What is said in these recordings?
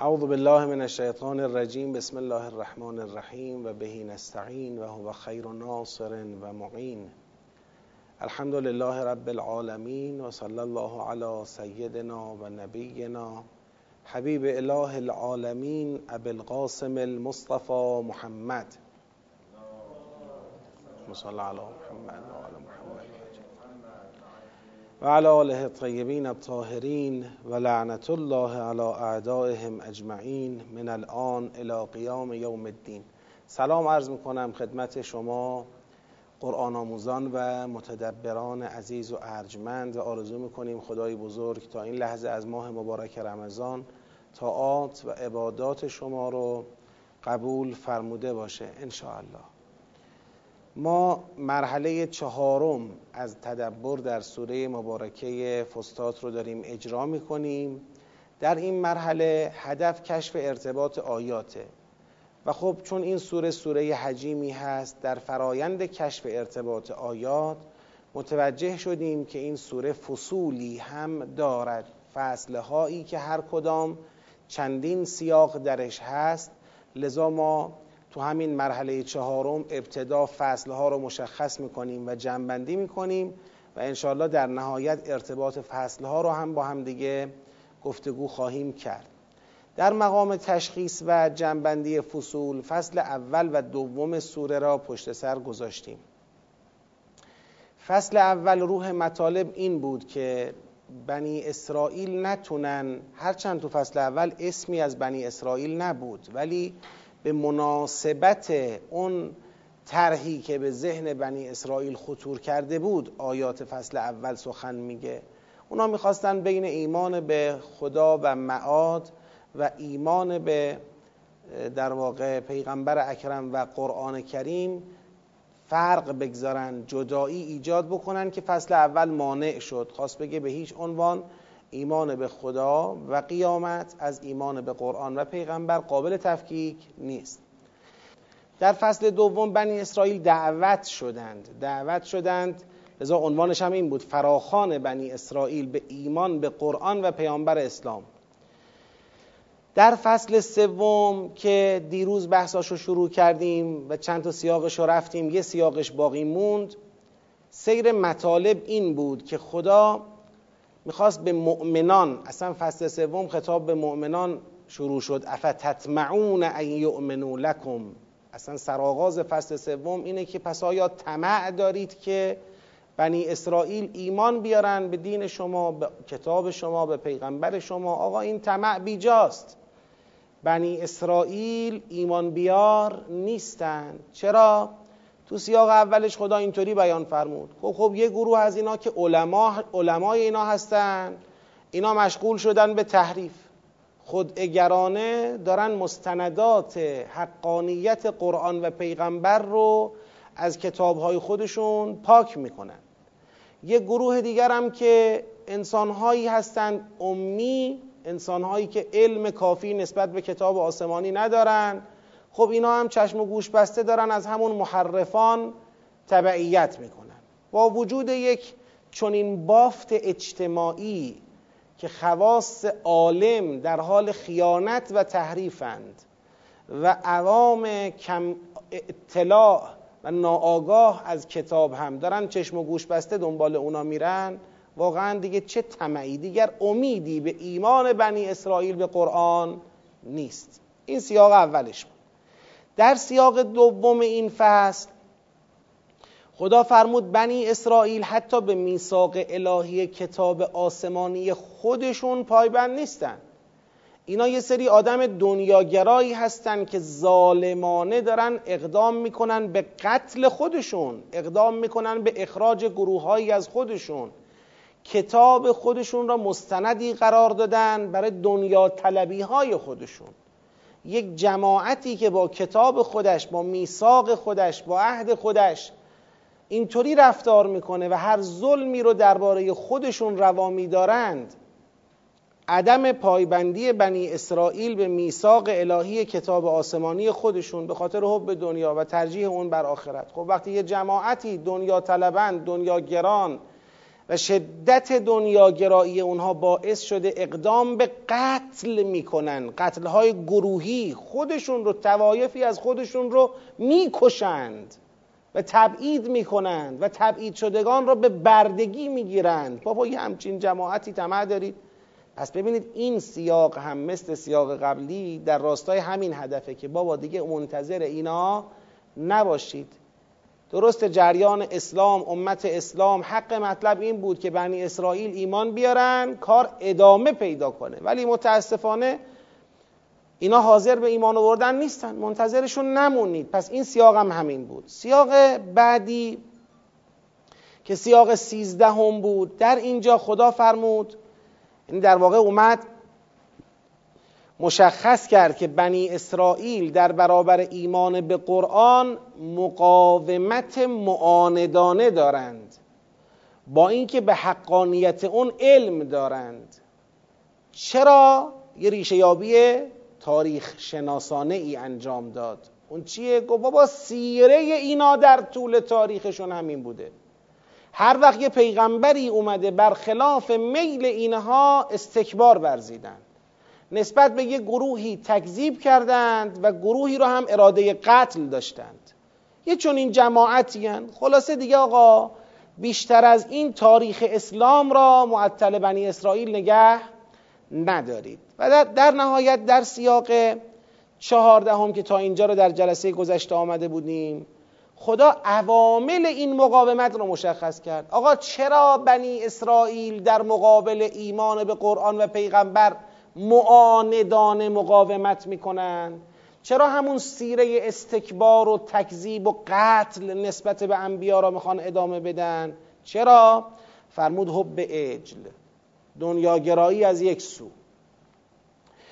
اعوذ بالله من الشیطان الرجیم. بسم الله الرحمن الرحیم و بهی نستعین و هو خیر ناصر و معین. الحمد لله رب العالمین و صلی الله علی سیدنا و نبینا. حبیب اله العالمین ابی القاسم المصطفى محمد. صلی علی محمد و علی محمد و علی آله الطیبین الطاهرین و لعنت الله علی اعدائهم اجمعین من الان الى قیام یوم الدین. سلام عرض می‌کنم خدمت شما قرآن آموزان و متدبران عزیز و ارجمند. و آرزو می‌کنیم خدای بزرگ تا این لحظه از ماه مبارک رمضان طاعات و عبادات شما رو قبول فرموده باشه ان ما مرحله چهارم از تدبر در سوره مبارکه فستات رو داریم اجرا می‌کنیم. در این مرحله هدف کشف ارتباط آیاته. و خب چون این سوره سوره حجیمی هست در فرایند کشف ارتباط آیات متوجه شدیم که این سوره فصولی هم دارد. فصلهایی که هر کدام چندین سیاق درش هست لذا ما تو همین مرحله چهارم ابتدا فصلها رو مشخص می‌کنیم و جنبندی می‌کنیم و انشاءالله در نهایت ارتباط فصلها رو هم با هم دیگه گفتگو خواهیم کرد. در مقام تشخیص و جنبندی فصول فصل اول و دوم سوره را پشت سر گذاشتیم. فصل اول روح مطالب این بود که بنی اسرائیل نتونن هرچند تو فصل اول اسمی از بنی اسرائیل نبود ولی به مناسبت اون طرحی که به ذهن بنی اسرائیل خطور کرده بود آیات فصل اول سخن میگه. اونا می‌خواستن بین ایمان به خدا و معاد و ایمان به در واقع پیغمبر اکرم و قرآن کریم فرق بگذارن جدایی ایجاد بکنن که فصل اول مانع شد. خواست بگه به هیچ عنوان ایمان به خدا و قیامت از ایمان به قرآن و پیغمبر قابل تفکیک نیست. در فصل دوم بنی اسرائیل دعوت شدند. دعوت شدند لذا عنوانش هم این بود فراخان بنی اسرائیل به ایمان به قرآن و پیامبر اسلام. در فصل سوم که دیروز بحثاش رو شروع کردیم و چند تا سیاقش رو رفتیم یه سیاقش باقی موند. سیر مطالب این بود که خدا می‌خواست به مؤمنان اصلا فصل سوم خطاب به مؤمنان شروع شد. افتطمعون ان یؤمنوا لکم؟ اصلا سرآغاز فصل سوم اینه که پس آیا طمع دارید که بنی اسرائیل ایمان بیارن به دین شما به کتاب شما به پیغمبر شما؟ آقا این طمع بیجاست. بنی اسرائیل ایمان بیار نیستن. چرا؟ تو سیاق اولش خدا اینطوری بیان فرمود. خب خب یه گروه از اینا که علما علمای اینا هستن اینا مشغول شدن به تحریف. خود اگرانه دارن مستندات حقانیت قرآن و پیغمبر رو از کتابهای خودشون پاک می‌کنن. یه گروه دیگر هم که انسانهایی هستند امی انسانهایی که علم کافی نسبت به کتاب آسمانی ندارن خب اینا هم چشم و گوش بسته دارن از همون محرفان تبعیت می‌کنن. با وجود یک چنین بافت اجتماعی که خواص عالم در حال خیانت و تحریفند و عوام کم اطلاع و ناآگاه از کتاب هم دارن چشم و گوش بسته دنبال اونا میرن واقعا دیگه چه طمعی؟ دیگر امیدی به ایمان بنی اسرائیل به قرآن نیست. این سیاق اولش بود. در سیاق دوم این فصل خدا فرمود بنی اسرائیل حتی به میثاق الهی کتاب آسمانی خودشون پایبند نیستن. اینا یه سری آدم دنیاگرایی هستن که ظالمانه دارن اقدام می‌کنن به قتل خودشون اقدام می‌کنن به اخراج گروههایی از خودشون. کتاب خودشون را مستندی قرار دادن برای دنیا طلبی های خودشون. یک جماعتی که با کتاب خودش با میثاق خودش با عهد خودش اینطوری رفتار می‌کنه و هر ظلمی رو درباره خودشون روا میدارند عدم پایبندی بنی اسرائیل به میثاق الهی کتاب آسمانی خودشون به خاطر حب دنیا و ترجیح اون بر آخرت. خب وقتی یه جماعتی دنیا طلبند دنیا گران و شدت دنیاگرایی اونها باعث شده اقدام به قتل می‌کنن. قتل های گروهی خودشون رو توایفی از خودشون رو می‌کشند و تبعید می‌کنند و تبعید شدگان را به بردگی می‌گیرند. بابا یه همچین جماعتی طمع دارید؟ پس ببینید این سیاق هم مثل سیاق قبلی در راستای همین هدفه که بابا دیگه منتظر اینا نباشید. درست جریان اسلام امت اسلام حق مطلب این بود که بنی اسرائیل ایمان بیارن کار ادامه پیدا کنه. ولی متاسفانه اینا حاضر به ایمان آوردن نیستن. منتظرشون نمونید. پس این سیاق هم همین بود. سیاق بعدی که سیاق سیزدهم بود در اینجا خدا فرمود یعنی در واقع اومد مشخص کرد که بنی اسرائیل در برابر ایمان به قرآن مقاومت معاندانه دارند. با اینکه به حقانیت اون علم دارند. چرا؟ یه ریشه یابی تاریخ شناسانه ای انجام داد. اون چیه؟ گفت بابا سیره اینا در طول تاریخشون همین بوده. هر وقت یه پیغمبری اومده برخلاف میل اینها استکبار ورزیدن. نسبت به یه گروهی تکذیب کردند و گروهی رو هم اراده قتل داشتند. یه چون این جماعتی هن. خلاصه دیگه آقا بیشتر از این تاریخ اسلام را معطل بنی اسرائیل نگه ندارید. و در, نهایت در سیاق چهاردهم که تا اینجا رو در جلسه گذشته آمده بودیم خدا عوامل این مقاومت رو مشخص کرد. آقا چرا بنی اسرائیل در مقابل ایمان به قرآن و پیغمبر معاندان مقاومت می‌کنن. چرا همون سیره استکبار و تکذیب و قتل نسبت به انبیا را می‌خوان ادامه بدن؟ چرا؟ فرمود حب اجل دنیاگرایی از یک سو.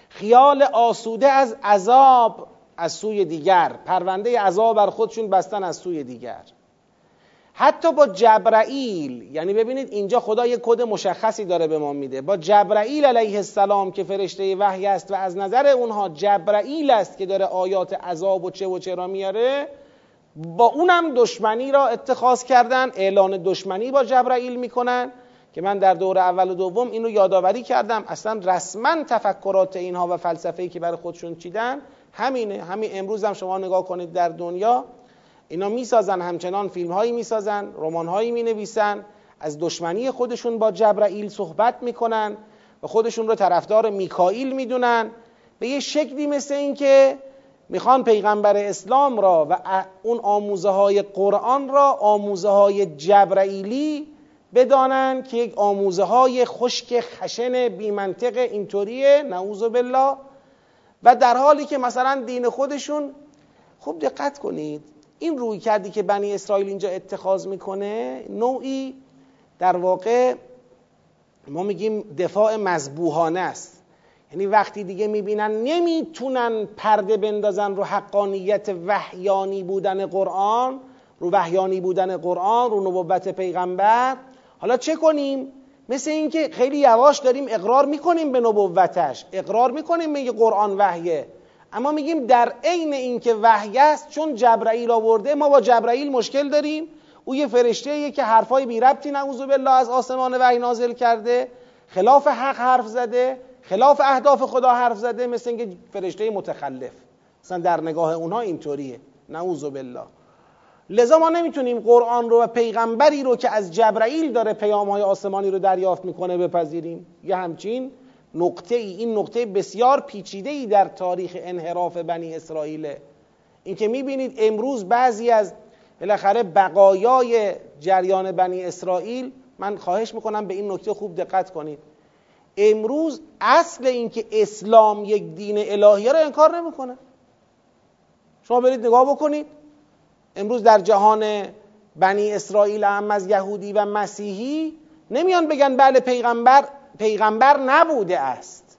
خیال آسوده از عذاب از سوی دیگر پرونده عذاب بر خودشون بستن از سوی دیگر. حتی با جبرائیل یعنی ببینید اینجا خدا یک کد مشخصی داره به ما میده. با جبرائیل علیه السلام که فرشته وحی است و از نظر اونها جبرائیل است که داره آیات عذاب و چه و چرا میاره با اونم دشمنی را اتخاذ کردن. اعلان دشمنی با جبرائیل می‌کنن که من در دور اول و دوم اینو یادآوری کردم. اصلا رسما تفکرات اینها و فلسفه‌ای که برای خودشون چیدن همینه. همین امروز هم شما نگاه کنید در دنیا اینا می‌سازن همچنان فیلم هایی می‌سازن رمان هایی می نویسن از دشمنی خودشون با جبرائیل صحبت می‌کنن و خودشون رو طرفدار میکائیل می‌دونن. به یه شکلی مثل این که می‌خوان پیغمبر اسلام را و اون آموزه های قرآن را آموزه های جبرائیلی بدانن که یک آموزه های خشک خشن بیمنطق اینطوریه نعوذ بالله. و در حالی که مثلا دین خودشون خوب دقت کنید این روی کردی که بنی اسرائیل اینجا اتخاذ می‌کنه نوعی در واقع ما میگیم دفاع مذبوحانه است. یعنی وقتی دیگه می‌بینن نمی‌تونن پرده بندازن رو حقانیت وحیانی بودن قرآن رو وحیانی بودن قرآن رو نبوت پیغمبر حالا چه کنیم؟ مثل اینکه خیلی یواش داریم اقرار می‌کنیم به نبوتش اقرار می‌کنیم میگه قرآن وحیه. اما میگیم در عین اینکه وحی است چون جبرائیل آورده ما با جبرائیل مشکل داریم. او یه فرشته که حرفای بی ربطی نعوذ بالله از آسمان وحی نازل کرده. خلاف حق حرف زده خلاف اهداف خدا حرف زده مثل اینکه فرشته متخلف. مثلا در نگاه اونها اینطوریه. نعوذ بالله. لذا ما نمی‌تونیم قرآن رو و پیغمبری رو که از جبرائیل داره پیام های آسمانی رو دریافت می‌کنه بپذیریم. یه همچین نقطه ای این نقطه بسیار پیچیده ای در تاریخ انحراف بنی اسرائیل. اینکه می‌بینید امروز بعضی از بالاخره بقایای جریان بنی اسرائیل من خواهش می‌کنم به این نکته خوب دقت کنید. امروز اصل اینکه اسلام یک دین الهیه رو انکار نمی‌کنه. شما برید نگاه بکنید. امروز در جهان بنی اسرائیل هم از یهودی و مسیحی نمیان بگن بله پیغمبر پیغمبر نبوده است.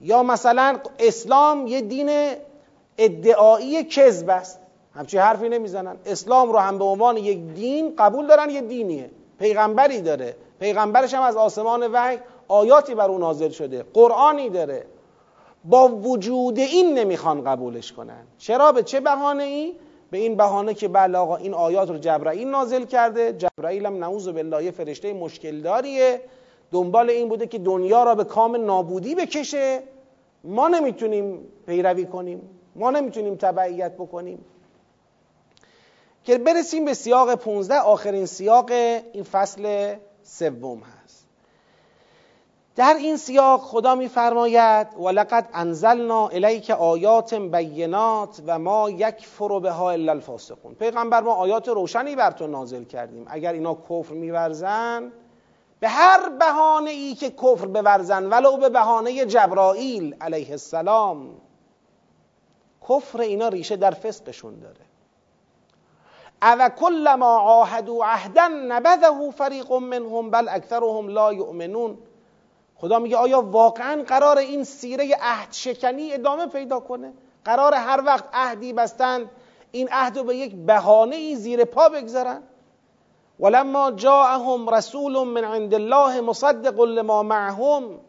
یا مثلا اسلام یه دین ادعایی کذب است. همچی حرفی نمی‌زنن. اسلام رو هم به عنوان یک دین قبول دارن یه دینیه. پیغمبری داره. پیغمبرش هم از آسمان وحی آیاتی بر او نازل شده. قرآنی داره. با وجود این نمی‌خوان قبولش کنن. چرا؟ به چه بهانه ای؟ به این بهانه که بله آقا این آیات رو جبرائیل نازل کرده. جبرائیل هم نعوذ بالله یه فرشته مشکل داریه دنبال این بوده که دنیا را به کام نابودی بکشه. ما نمی‌تونیم پیروی کنیم. ما نمی‌تونیم تبعیت بکنیم. که برسیم به سیاق 15 آخرین سیاق این فصل سوم هست. در این سیاق خدا میفرماید ولقد انزلنا الیک آیات بینات و ما یکفر بها الا الفاسقون. پیغمبر ما آیات روشنی بر تو نازل کردیم. اگر اینا کفر میورزن به هر بهانه ای که کفر بورزن ولو به بهانه جبرائیل علیه السلام. کفر اینا ریشه در فسقشون داره. او کل ما عاهدوا عهدا نبذه فریق منهم بل اکثرهم لا یؤمنون. خدا میگه آیا واقعا قرار این سیره عهد شکنی ادامه پیدا کنه؟ قرار هر وقت عهدی بستن این عهد به یک بهانه ای زیر پا بگذارن؟ ولما جاءهم رسول من عند الله مصدق لما معهم.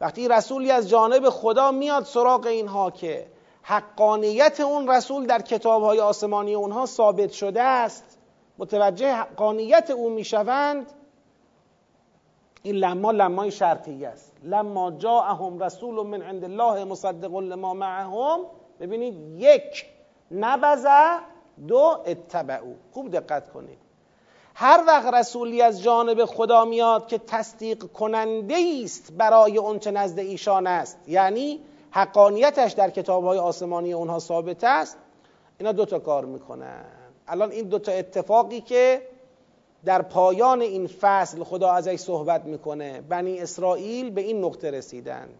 وقتی رسولی از جانب خدا میاد سراغ اینها که حقانیت اون رسول در کتابهای آسمانی اونها ثابت شده است متوجه حقانیت او می‌شوند. این لما لمای شرطیه است. لما جاءهم رسول من عند الله مصدق لما معهم. ببینید یک نبزه دو اتبعو. خوب دقت کنید. هر وقت رسولی از جانب خدا میاد که تصدیق کننده است برای اونچه نزد ایشان است. یعنی حقانیتش در کتاب های آسمانی اونها ثابت است. اینا دوتا کار می‌کنن. الان این دوتا اتفاقی که در پایان این فصل خدا ازش صحبت می‌کنه. بنی اسرائیل به این نقطه رسیدند.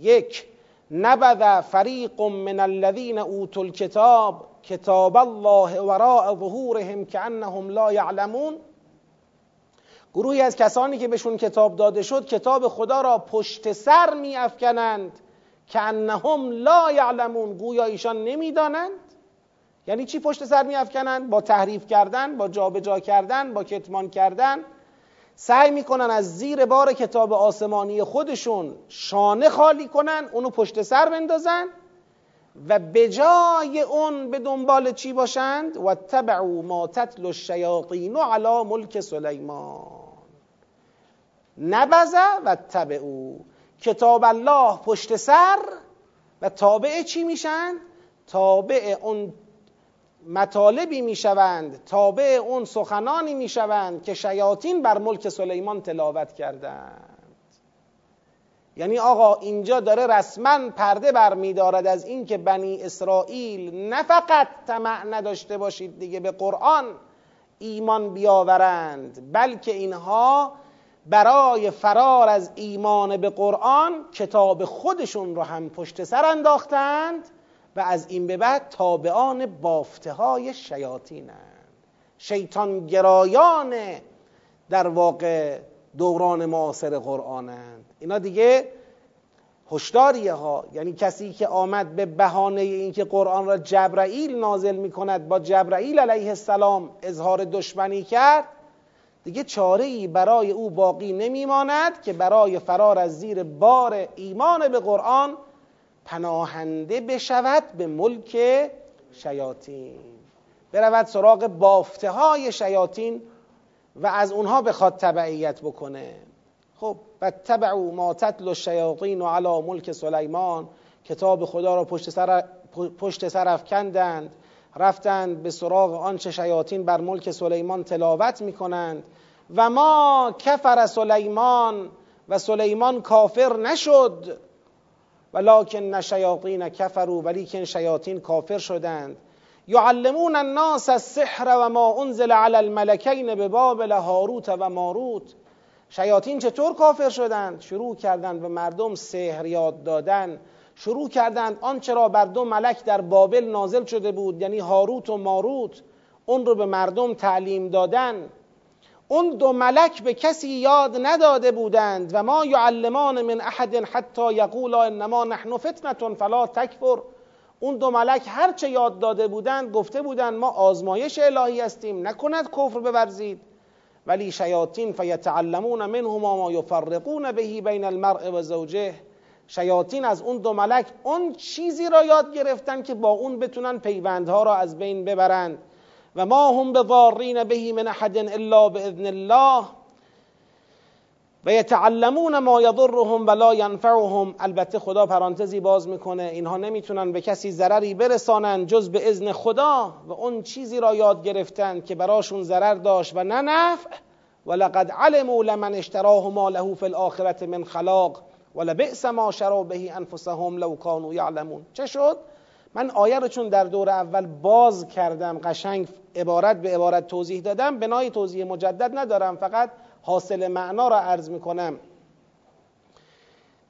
یک نبذ فریق من الذین اوتوا الکتاب کتاب الله وراء ظهورهم کانهم لا یعلمون گروهی از کسانی که بهشون کتاب داده شد کتاب خدا را پشت سر می افکنند که انهم لا یعلمون. گویا ایشان نمی‌دانند. یعنی چی پشت سر می افکنند با تحریف کردن با جابجا کردن با کتمان کردن. سعی می‌کنن از زیر بار کتاب آسمانی خودشون شانه خالی کنن اونو پشت سر بندازن. و به جای اون به دنبال چی باشند؟ و تبعو ما تتل الشیاطین علی ملک سلیمان. نبزه و تبعو کتاب الله پشت سر. و تابع چی میشن؟ تابع اون مطالبی می‌شوند. تابع اون سخنانی می‌شوند که شیاطین بر ملک سلیمان تلاوت کردند یعنی آقا اینجا داره رسما پرده برمیدارد از اینکه بنی اسرائیل نه فقط طمع نداشته باشید دیگه به قرآن ایمان بیاورند بلکه اینها برای فرار از ایمان به قرآن کتاب خودشون رو هم پشت سر انداختند و از این به بعد تابعان بافته های شیاطینند. شیطان گرایان در واقع دوران معاصر قرآنند. اینا دیگه هشداریه ها یعنی کسی که آمد به بهانه اینکه قرآن را جبرائیل نازل می کند با جبرائیل علیه السلام اظهار دشمنی کرد دیگه چاره ای برای او باقی نمیماند که برای فرار از زیر بار ایمان به قرآن پناهنده بشود به ملک شیاطین. برود سراغ بافته های شیاطین و از اونها بخواد تبعیت بکنه. خب و تبعو ما تتل الشیاطین علی ملک سلیمان. کتاب خدا را پشت سر, پشت سر افکندند. رفتند به سراغ آنچه شیاطین بر ملک سلیمان تلاوت می‌کنند. و ما کفر سلیمان و سلیمان کافر نشد. ولکن شیاطین کفروا ولیکن شیاطین کافر شدند. یعلمون الناس السحر و ما انزل علی الملکین به بابل هاروت و ماروت. شیاطین چطور کافر شدند؟ شروع کردند به مردم سحر یاد دادن. شروع کردند آنچه را بر دو ملک در بابل نازل شده بود یعنی هاروت و ماروت اون رو به مردم تعلیم دادن. اون دو ملک به کسی یاد نداده بودند و ما یعلمان من احد حتی یقولا انما نحن فتنه فلا تکفر. اون دو ملک هرچه یاد داده بودند گفته بودند ما آزمایش الهی هستیم نکند کفر بورزید. ولی شیاطین فیتعلمون منهما ما یفرقون بهی بین المرء و زوجه. شیاطین از اون دو ملک اون چیزی را یاد گرفتن که با اون بتونن پیوندها را از بین ببرند و ما هم به بهی من احد الا باذن الله. و یتعلمون ما یضرهم ولا ینفعهم البته خدا پرانتزی باز می‌کنه. اینها نمی‌تونن به کسی ضرری برسانن جز به اذن خدا و اون چیزی را یاد گرفتن که براشون ضرر داشت و نه نفع. ولقد علموا لمن اشتراه ما له فی الاخره من خلاق ولبئس ما شروا به انفسهم لو كانوا یعلمون. چه شد؟ من آیه رو چون در دور اول باز کردم قشنگ عبارت به عبارت توضیح دادم. بنای توضیح مجدد ندارم فقط حاصل معنا را عرض می‌کنم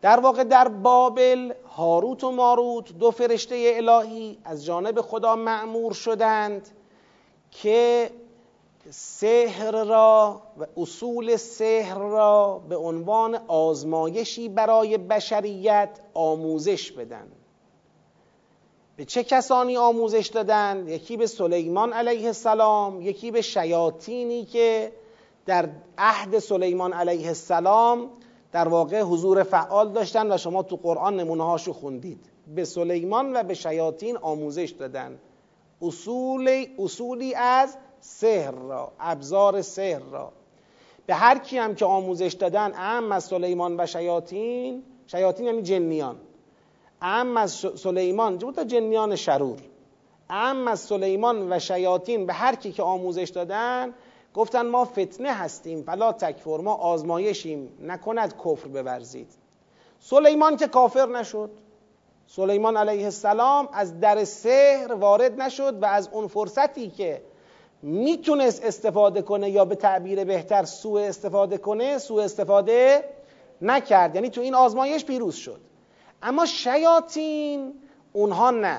در واقع در بابل هاروت و ماروت دو فرشته الهی از جانب خدا معمور شدند که سحر را و اصول سحر را به عنوان آزمایشی برای بشریت آموزش بدن به چه کسانی آموزش دادن؟ یکی به سلیمان علیه السلام یکی به شیاطینی که در عهد سلیمان علیه السلام در واقع حضور فعال داشتن و شما تو قرآن نمونه هاشو خوندید. به سلیمان و به شیاطین آموزش دادن. اصول اصولی از سحر را ابزار سحر را. به هر کی هم که آموزش دادن اهم از سلیمان و شیاطین شیاطین یعنی جنیان. اهم از سلیمان تا جنیان شرور. اهم از سلیمان و شیاطین به هر کی که آموزش دادن گفتن ما فتنه هستیم فلا تکفر ما آزمایشیم نکند کفر بورزید. سلیمان که کافر نشد. سلیمان علیه السلام از در سحر وارد نشد و از اون فرصتی که می‌تونست استفاده کنه یا به تعبیر بهتر سوء استفاده کنه سوء استفاده نکرد. یعنی تو این آزمایش پیروز شد. اما شیاطین اونها نه.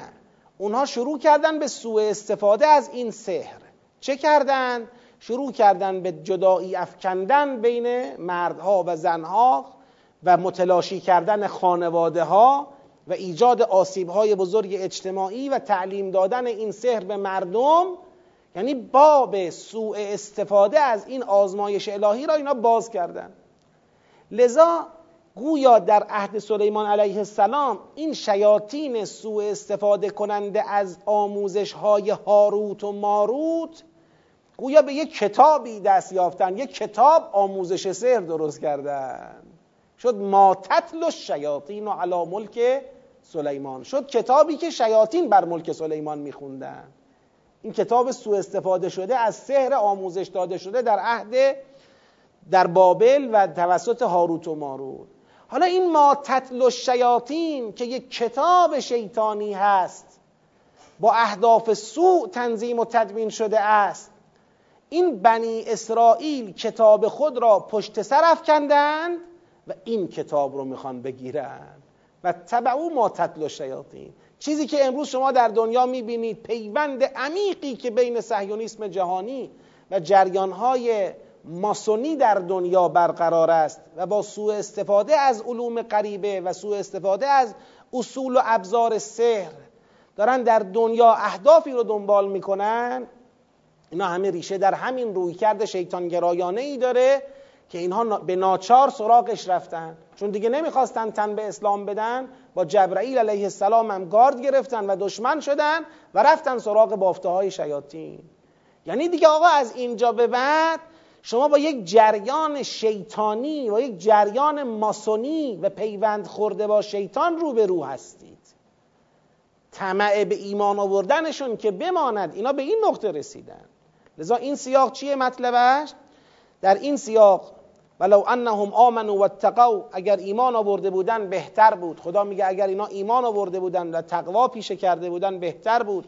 اونها شروع کردن به سوء استفاده از این سحر. چه کردن؟ شروع کردن به جدایی افکندن بین مردها و زنها و متلاشی کردن خانواده ها و ایجاد آسیب های بزرگ اجتماعی و تعلیم دادن این سحر به مردم یعنی باب سوء استفاده از این آزمایش الهی را اینا باز کردن. لذا گویا در عهد سلیمان علیه السلام این شیاطین سوء استفاده کننده از آموزش های هاروت و ماروت گویا به یک کتابی دست یافتن یک کتاب آموزش سحر درست کردن. شد ما تتل شیاطین و علا ملک سلیمان. شد کتابی که شیاطین بر ملک سلیمان میخوندن. این کتاب سوء استفاده شده از سحر آموزش داده شده در عهد در بابل و توسط هاروت و ماروت حالا این ما تتل شیاطین که یک کتاب شیطانی هست با اهداف سوء تنظیم و تدوین شده است این بنی اسرائیل کتاب خود را پشت سر افکندند و این کتاب رو می‌خوان بگیرند و تبعو ما تتل شیاطین. چیزی که امروز شما در دنیا می‌بینید پیوند عمیقی که بین صهیونیسم جهانی و جریانهای ماسونی در دنیا برقرار است و با سوء استفاده از علوم غریبه و سوء استفاده از اصول و ابزار سحر دارن در دنیا اهدافی رو دنبال می‌کنن اینا همه ریشه در همین رویکرد شیطانگرایانه ای داره که اینها به ناچار سراغش رفتن. چون دیگه نمی‌خواستن تن به اسلام بدن با جبرائیل علیه السلام هم گارد گرفتن و دشمن شدن و رفتن سراغ بافته های شیاطین. یعنی دیگه آقا از اینجا به بعد شما با یک جریان شیطانی و یک جریان ماسونی و پیوند خورده با شیطان رو به رو هستید. طمع به ایمان آوردنشون که بماند. اینا به این نقطه رسیدن. لذا این سیاق چیه مطلبش؟ در این سیاق ولو انهم آمنوا واتقوا اگر ایمان آورده بودن بهتر بود. خدا میگه اگر اینا ایمان آورده بودن و تقوا پیشه کرده بودن بهتر بود.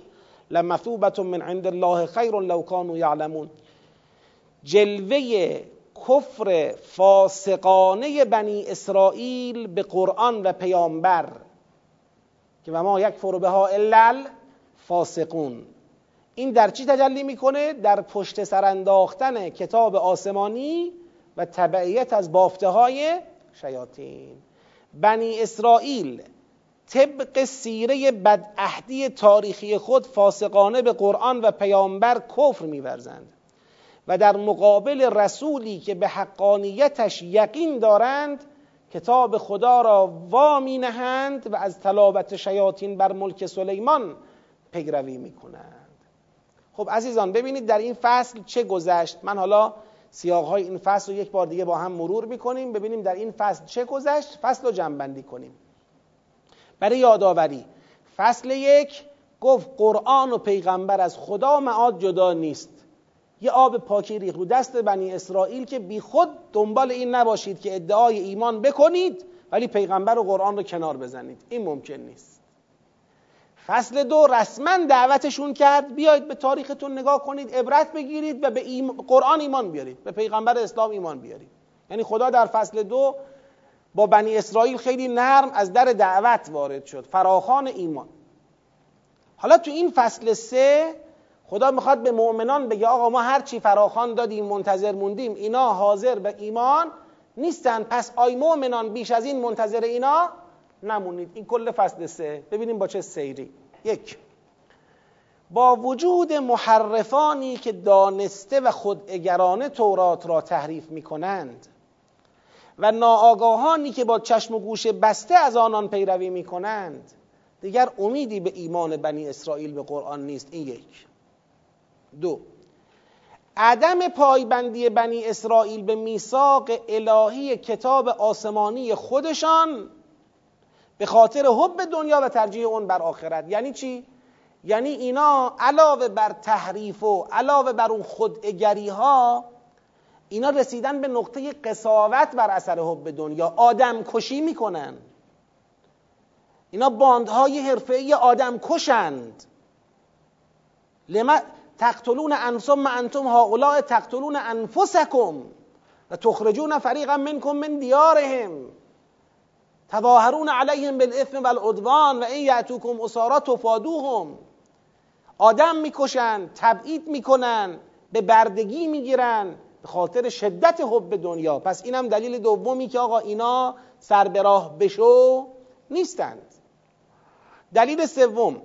لمثوبت من عند الله خیر لو كانوا یعلمون. جلوه کفر فاسقانه بنی اسرائیل به قرآن و پیامبر که و ما یک به ها الا فاسقون این در چی تجلی می‌کنه؟ در پشت سر انداختن کتاب آسمانی و تبعیت از بافته های شیاطین. بنی اسرائیل طبق سیره بدعهدی تاریخی خود فاسقانه به قرآن و پیامبر کفر میورزند و در مقابل رسولی که به حقانیتش یقین دارند کتاب خدا را وامی نهند و از تلاوت شیاطین بر ملک سلیمان پیروی می‌کنند. خب عزیزان ببینید در این فصل چه گذشت. من حالا سیاق های این فصل رو یک بار دیگه با هم مرور می‌کنیم ببینیم در این فصل چه گذشت. فصل رو جنبندی کنیم. برای یادآوری فصل یک گفت قرآن و پیغمبر از خدا معاد جدا نیست. یه آب پاکی ریخ رو دست بنی اسرائیل که بی خود دنبال این نباشید که ادعای ایمان بکنید ولی پیغمبر و قرآن رو کنار بزنید. این ممکن نیست. فصل دو رسما دعوتشون کرد بیایید به تاریختون نگاه کنید عبرت بگیرید و به قرآن ایمان بیارید به پیغمبر اسلام ایمان بیارید. یعنی خدا در فصل دو با بنی اسرائیل خیلی نرم از در دعوت وارد شد فراخان ایمان. حالا تو این فصل سه خدا می‌خواد به مؤمنان بگه آقا ما هر چی فراخان دادیم منتظر موندیم اینا حاضر به ایمان نیستن پس آی مؤمنان بیش از این منتظر اینا نمونید. این کل فصل سه. ببینیم با چه سیری. یک. با وجود محرفانی که دانسته و خوداگرانه تورات را تحریف می‌کنند و ناآگاهانی که با چشم و گوش بسته از آنان پیروی می‌کنند دیگر امیدی به ایمان بنی اسرائیل به قرآن نیست. این یک. دو. عدم پایبندی بنی اسرائیل به میثاق الهی کتاب آسمانی خودشان به خاطر حب دنیا و ترجیح اون بر آخرت. یعنی چی؟ یعنی اینا علاوه بر تحریف و علاوه بر اون خودگری ها اینا رسیدن به نقطه قصاوت بر اثر حب دنیا. آدم کشی می‌کنن. اینا باندهای حرفه‌ای آدم کشند. لما تقتلون انصم انتم هؤلاء تقتلون انفسکم و تخرجون فریقا منکم من دیارهم. تظاهرون علیهم بالاثم والعدوان و این یعتوکم اسارا تفادوهم. آدم می‌کشن تبعید می‌کنن به بردگی می‌گیرن به خاطر شدت حب دنیا. پس اینم دلیل دومی که آقا اینا سر به راه بشو نیستند. دلیل سوم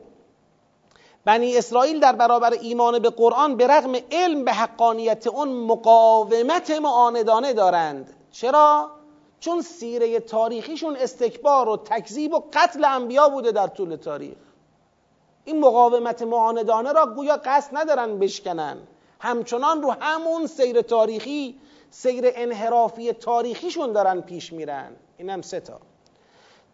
بنی اسرائیل در برابر ایمان به قرآن به رغم علم به حقانیت اون مقاومت معاندانه دارند. چرا؟ چون سیره تاریخیشون استکبار و تکذیب و قتل انبیا بوده در طول تاریخ. این مقاومت معاندانه را گویا قصد ندارن بشکنن. همچنان رو همون سیر تاریخی سیر انحرافی تاریخیشون دارن پیش میرن. اینم سه تا.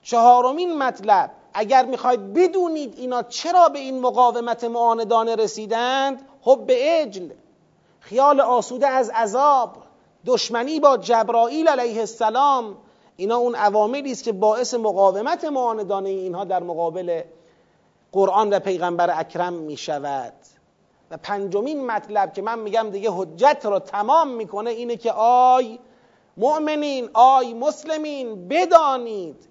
چهارمین مطلب اگر می‌خواید بدونید اینا چرا به این مقاومت معاندانه رسیدند حب اجل خیال آسوده از عذاب. دشمنی با جبرائیل علیه السلام اینا اون عواملی است که باعث مقاومت معاندانه اینها در مقابل قرآن و پیغمبر اکرم می شود و پنجمین مطلب که من میگم دیگه حجت را تمام می‌کنه اینه که آی مؤمنین آی مسلمین بدانید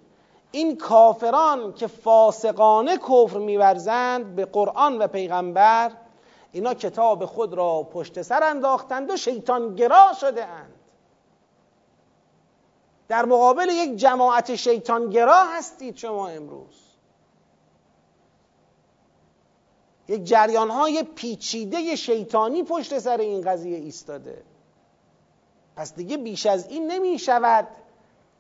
این کافران که فاسقانه کفر میورزند به قرآن و پیغمبر اینا کتاب خود را پشت سر انداختند و شیطان گرا شده اند. در مقابل یک جماعت شیطان گرا هستید شما امروز. یک جریان های پیچیده شیطانی پشت سر این قضیه ایستاده. پس دیگه بیش از این نمی شود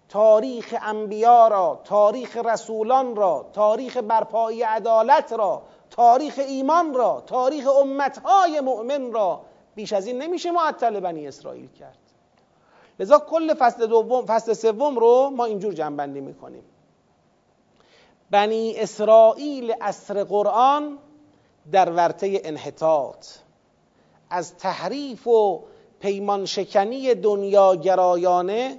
تاریخ انبیا را تاریخ رسولان را تاریخ برپایی عدالت را تاریخ ایمان را تاریخ امتهای مؤمن را بیش از این نمیشه معطل بنی اسرائیل کرد. لذا کل فصل دوم فصل سوم رو ما اینجور جنبندی می‌کنیم. بنی اسرائیل اصر قرآن در ورطه انحطاط. از تحریف و پیمان شکنی دنیا گرایانه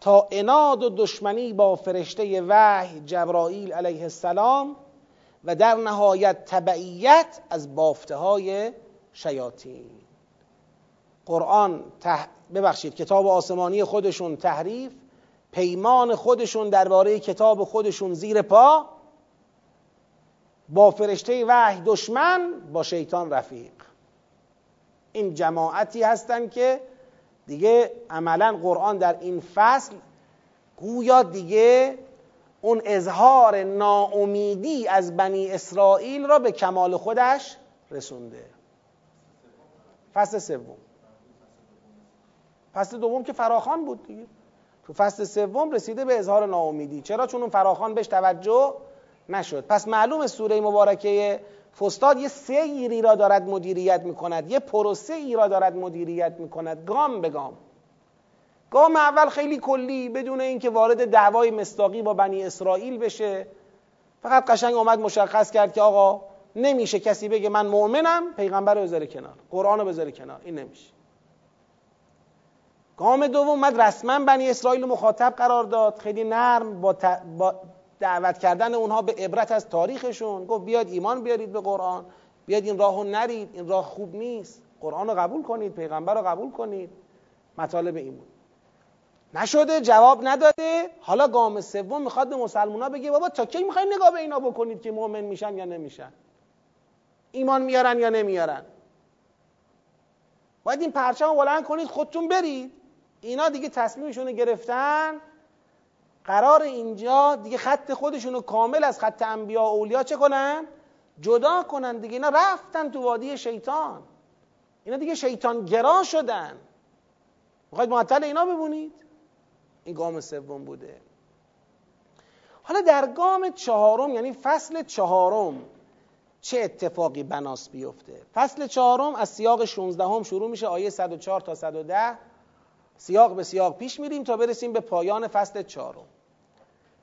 تا اناد و دشمنی با فرشته وحی جبرائیل علیه السلام و در نهایت تبعیت از بافته های شیاطین. قرآن تح... ببخشید کتاب آسمانی خودشون تحریف پیمان خودشون درباره کتاب خودشون زیر پا با فرشته وحی دشمن با شیطان رفیق. این جماعتی هستند که دیگه عملا قرآن در این فصل گویا دیگه اون اظهار ناامیدی از بنی اسرائیل را به کمال خودش رسونده. فصل سوم. فصل دوم که فراخان بود دیگه. تو فصل سوم رسیده به اظهار ناامیدی. چرا؟ چون اون فراخان بهش توجه نشد. پس معلوم سوره مبارکه فستاد یه سیری را دارد مدیریت می‌کند یه پروسه ای را دارد مدیریت می‌کند گام به گام. گام اول خیلی کلی بدون اینکه وارد دعوای مستاقی با بنی اسرائیل بشه. فقط قشنگ اومد مشخص کرد که آقا نمیشه کسی بگه من مؤمنم پیغمبر رو بذاره کنار قرآن رو بذاره کنار. این نمیشه. گام دوم اومد رسما بنی اسرائیل مخاطب قرار داد. خیلی نرم با, با دعوت کردن اونها به عبرت از تاریخشون. گفت بیاد ایمان بیارید به قرآن. بیاد این راهو نرید این راه خوب نیست. قرآن رو قبول کنید پیغمبر رو قبول کنید. مطالب این بود. نشده جواب نداده. حالا گام سوم می‌خواد به مسلمونا بگه بابا تا کی می‌خواین نگاه به اینا بکنید که مؤمن میشن یا نمیشن؟ ایمان میارن یا نمیارن؟ باید این پرچم بلند کنید خودتون برید. اینا دیگه تصمیمشون گرفتن. قرار اینجا دیگه خط خودشون رو کامل از خط انبیا و اولیا چه کنن؟ جدا کنن دیگه. اینا رفتن تو وادی شیطان. اینا دیگه شیطان گرا شدن. می‌خواید معطل اینا ببونید؟ این گام سوم بوده. حالا در گام چهارم یعنی فصل چهارم چه اتفاقی بناس بیفته؟ فصل چهارم از سیاق 16 هم شروع میشه آیه 104 تا 110 سیاق به سیاق پیش میریم تا برسیم به پایان فصل چهارم.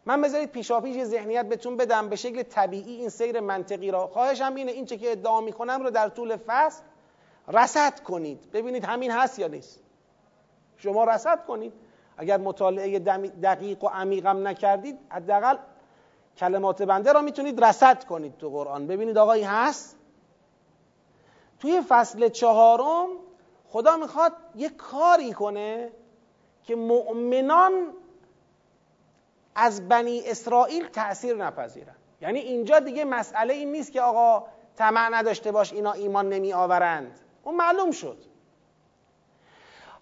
من بذارید پیشاپیش یه ذهنیت بهتون بدم به شکل طبیعی این سیر منطقی را. خواهشم اینه این چه که ادعا می‌کنم رو در طول فصل رسد کنید. ببینید همین هست یا نیست. شما رسد کنید. اگر مطالعه دقیق و عمیقم نکردید حداقل کلمات بنده را می‌تونید رسد کنید تو قرآن. ببینید آقایی هست؟ توی فصل چهارم خدا می‌خواد یه کاری کنه که مؤمنان از بنی اسرائیل تأثیر نپذیرن. یعنی اینجا دیگه مسئله این نیست که آقا طمع نداشته باش اینا ایمان نمی آورند اون معلوم شد.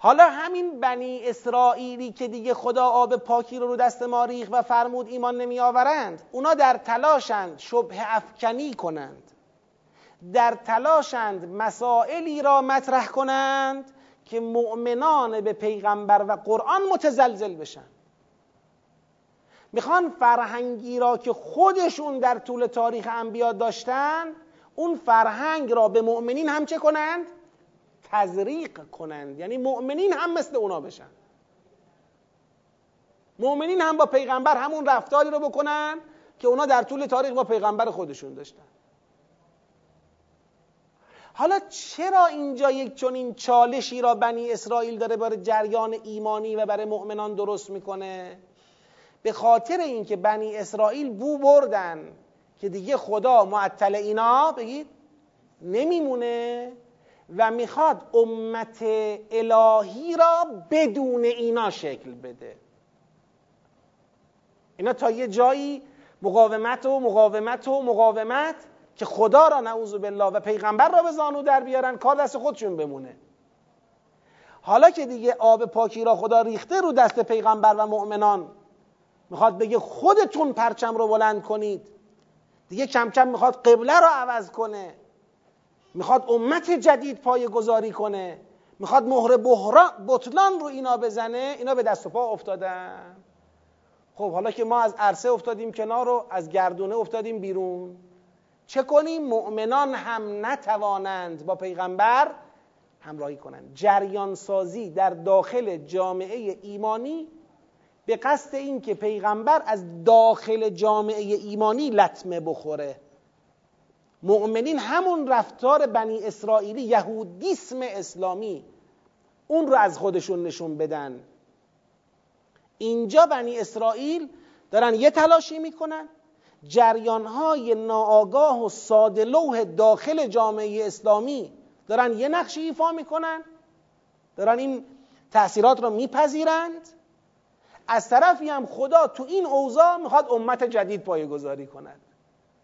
حالا همین بنی اسرائیلی که دیگه خدا آب پاکی رو رو دست ما ریخ و فرمود ایمان نمی آورند اونا در تلاشند شبه افکنی کنند در تلاشند مسائلی را مطرح کنند که مؤمنان به پیغمبر و قرآن متزلزل بشن می‌خوان فرهنگی را که خودشون در طول تاریخ انبیا داشتن اون فرهنگ را به مؤمنین هم چه کنند؟ تزریق کنند. یعنی مؤمنین هم مثل اونا بشن. مؤمنین هم با پیغمبر همون رفتاری رو بکنن که اونا در طول تاریخ با پیغمبر خودشون داشتن. حالا چرا اینجا یک چنین چالشی را بنی اسرائیل داره برای جریان ایمانی و برای مؤمنان درست می‌کنه؟ به خاطر اینکه بنی اسرائیل بو بردن که دیگه خدا معطل اینا بگید نمیمونه. و می‌خواد امت الهی را بدون اینا شکل بده. اینا تا یه جایی مقاومت و مقاومت و مقاومت که خدا را نعوذ بالله و پیغمبر را به زانو در بیارن کار دست خودشون بمونه. حالا که دیگه آب پاکی را خدا ریخته رو دست پیغمبر و مؤمنان می‌خواد بگه خودتون پرچم رو بلند کنید. دیگه کم کم می‌خواد قبله رو عوض کنه. می‌خواد امت جدید پای گذاری کنه. می‌خواد مهر بطلان رو اینا بزنه اینا به دست و پا افتادن. خب حالا که ما از عرصه افتادیم کنار رو از گردونه افتادیم بیرون چه کنیم؟ مؤمنان هم نتوانند با پیغمبر همراهی کنند. جریان سازی در داخل جامعه ایمانی به قصد اینکه پیغمبر از داخل جامعه ایمانی لطمه بخوره. مؤمنین همون رفتار بنی اسرائیلی یهودیسم اسلامی. اون رو از خودشون نشون بدن. اینجا بنی اسرائیل دارن یه تلاشی می‌کنن. جریانهای ناآگاه و ساده لوح داخل جامعه اسلامی دارن یه نقشی ایفا می‌کنن. دارن این تأثیرات رو میپذیرند. از طرفی هم خدا تو این اوضاع می‌خواد امت جدید پایگذاری کند.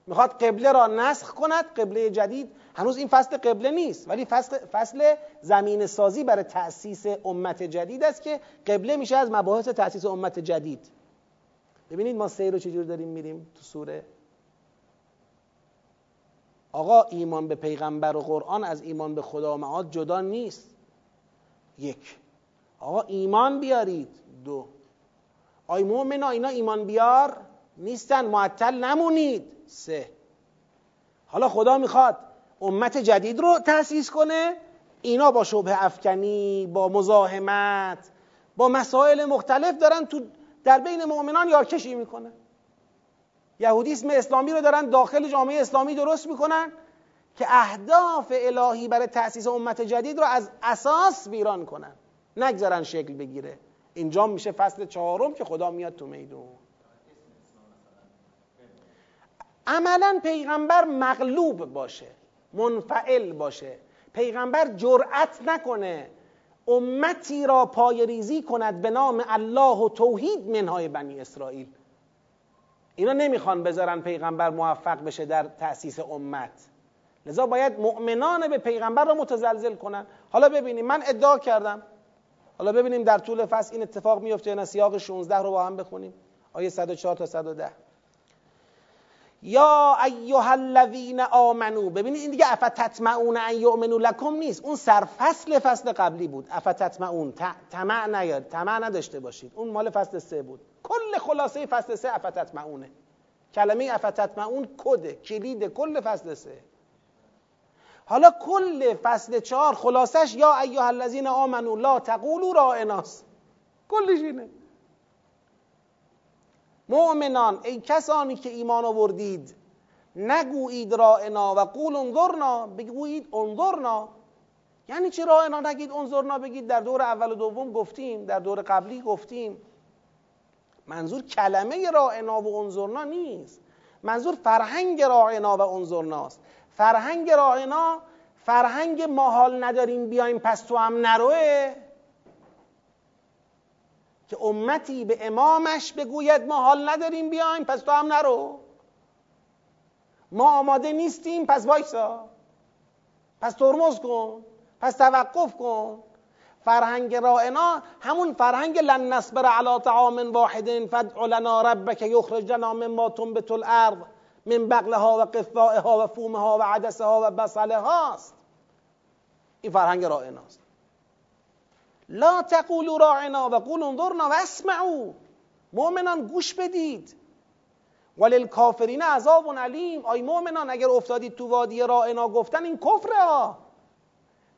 می‌خواد قبله را نسخ کند قبله جدید. هنوز این فصل قبله نیست ولی فصل, فصل زمین سازی برای تأسیس امت جدید است که قبله میشه از مباحث تأسیس امت جدید. ببینید ما سیر رو چجور داریم میریم تو سوره. آقا ایمان به پیغمبر و قرآن از ایمان به خدا و معاد جدا نیست. یک. آقا ایمان بیارید. دو. آی مؤمنا اینا ایمان بیار نیستن. معطل نمونید. سه. حالا خدا می‌خواد امت جدید رو تأسیس کنه. اینا با شبه افکنی با مزاحمت با مسائل مختلف دارن تو در بین مؤمنان یارکشی می‌کنن. یهودیسم اسلامی رو دارن داخل جامعه اسلامی درست می‌کنن که اهداف الهی برای تأسیس امت جدید رو از اساس ویران کنن. نگذارن شکل بگیره. اینجا میشه فصل چهارم که خدا میاد تو میدون. عملا پیغمبر مغلوب باشه منفعل باشه. پیغمبر جرأت نکنه امتی را پای ریزی کند به نام الله و توحید منهای بنی اسرائیل. اینا نمی‌خوان بذارن پیغمبر موفق بشه در تأسیس امت. لذا باید مؤمنان به پیغمبر را متزلزل کنن. حالا ببینیم من ادعا کردم. حالا ببینیم در طول فصل این اتفاق میفته یا سیاق 16 رو با هم بخونیم. آیه 104 تا 110 یا ایها الذین آمنو. ببینید این دیگه افتتمعون ان یؤمنوا لکم نیست. اون سرفصل فصل قبلی بود. افتتمعون. طمع نیاد. طمع نداشته باشید. اون مال فصل سه بود. کل خلاصه فصل سه افتتمعونه. کلمه افتتمعون کده کلید کل فصل سه. حالا کل فصل چهار خلاصش یا ایها الذین آمنو لا تقولوا رائناس. کلش اینه. مؤمنان ای کسانی که ایمان آوردید نگویید رائنا و قول انظرنا بگویید انظرنا. یعنی چی رائنا نگید انظرنا بگید در دور اول و دوم گفتیم در دور قبلی گفتیم. منظور کلمه رائنا و انظرنا نیست. منظور فرهنگ رائنا و انظرناست فرهنگ رائنا فرهنگ ما حال نداریم بیایم پس تو هم نروه. که امتی به امامش بگوید ما حال نداریم بیایم پس تو هم نرو. ما آماده نیستیم پس وایسا. پس ترمز کن پس توقف کن. فرهنگ رائنا همون فرهنگ لن نصبر علی طعام واحد فدع لنا ربک یخرج لنا مما تنبت الارض من بقلها و قثائها و فومها و عدسها و بصلها است. این فرهنگ رائناست لا تقولوا راعنا و قول انظرنا و اسمعوا. مؤمنان گوش بدید. وللکافرین عذاب علیم. آی مؤمنان اگر افتادید تو وادی راعنا گفتن این کفره ها.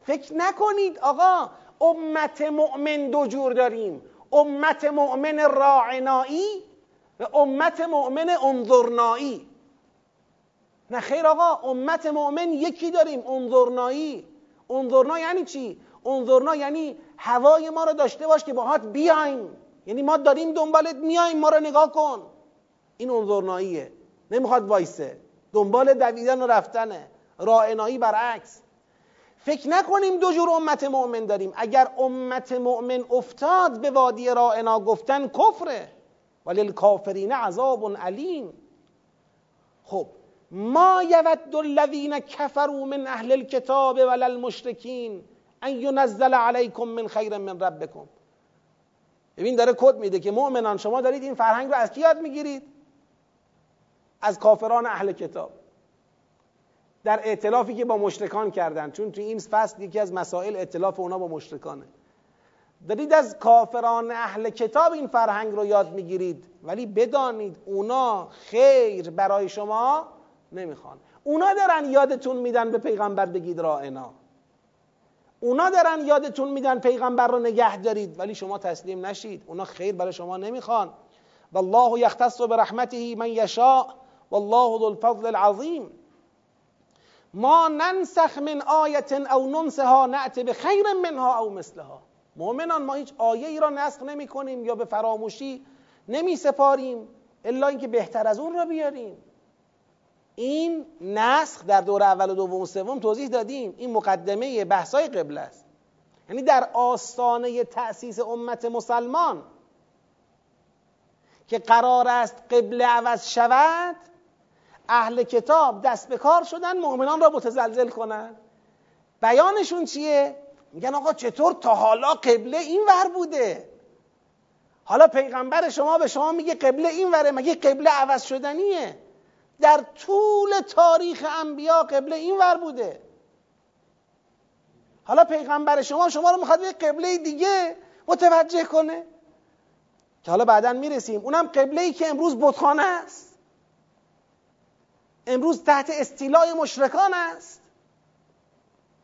فکر نکنید آقا امت مؤمن دو جور داریم. امت مؤمن راعنایی و امت مؤمن انظرنایی. نه خیر آقا امت مؤمن یکی داریم انظرنایی. انظرنا یعنی چی؟ انظرنا یعنی هوای ما رو داشته باش که باهات بیایم. یعنی ما داریم دنبالت میایم ما رو نگاه کن. این انظرناییه. نمی‌خواد وایسه. دنبال دویدن و رفتنه رائنایی برعکس. فکر نکنیم دو جور امت مؤمن داریم. اگر امت مؤمن افتاد به وادی رائنا گفتن کفره. ولی الکافرین عذاب علیم. خب ما یود الذین کفروا من اهل الكتاب ولا المشرکین ان ینزل علیکم من خیر من ربکم ببین داره کد میده که مؤمنان شما دارید این فرهنگ رو از کی یاد می‌گیرید؟ از کافران اهل کتاب. در ائتلافی که با مشرکان کردن چون تو این فصل یکی از مسائل ائتلاف اونا با مشرکانه. دارید از کافران اهل کتاب این فرهنگ رو یاد می‌گیرید ولی بدانید اونا خیر برای شما نمی‌خوان. اونا دارن یادتون میدن به پیغمبر بگید رائنا. اونا دارن یادتون میدن پیغمبر رو نگه دارید ولی شما تسلیم نشید. اونا خیر برای شما نمی‌خوان. والله یختص برحمته من یشاء والله ذو الفضل العظیم. ما ننسخ من آیت او ننسها نأت به خیر منها او مثلها. مؤمنان ما هیچ آیه ای را نسخ نمی کنیم یا به فراموشی نمی سپاریم الا اینکه بهتر از اون را بیاریم. این نسخ در دور اول و دوم و سوم توضیح دادیم. این مقدمه بحثای قبل است. یعنی در آستانه تأسیس امت مسلمان که قرار است قبله عوض شود اهل کتاب دست به کار شدن مؤمنان را متزلزل کنند بیانشون چیه؟ میگن آقا چطور تا حالا قبله این ور بوده؟ حالا پیغمبر شما به شما میگه قبله این وره مگه قبله عوض شدنیه؟ در طول تاریخ انبیا قبله این ور بوده. حالا پیغمبر شما شما رو می‌خواد به قبله دیگه متوجه کنه. که حالا بعدا می‌رسیم. اونم قبله ای که امروز بتخانه است. امروز تحت استیلای مشرکان است.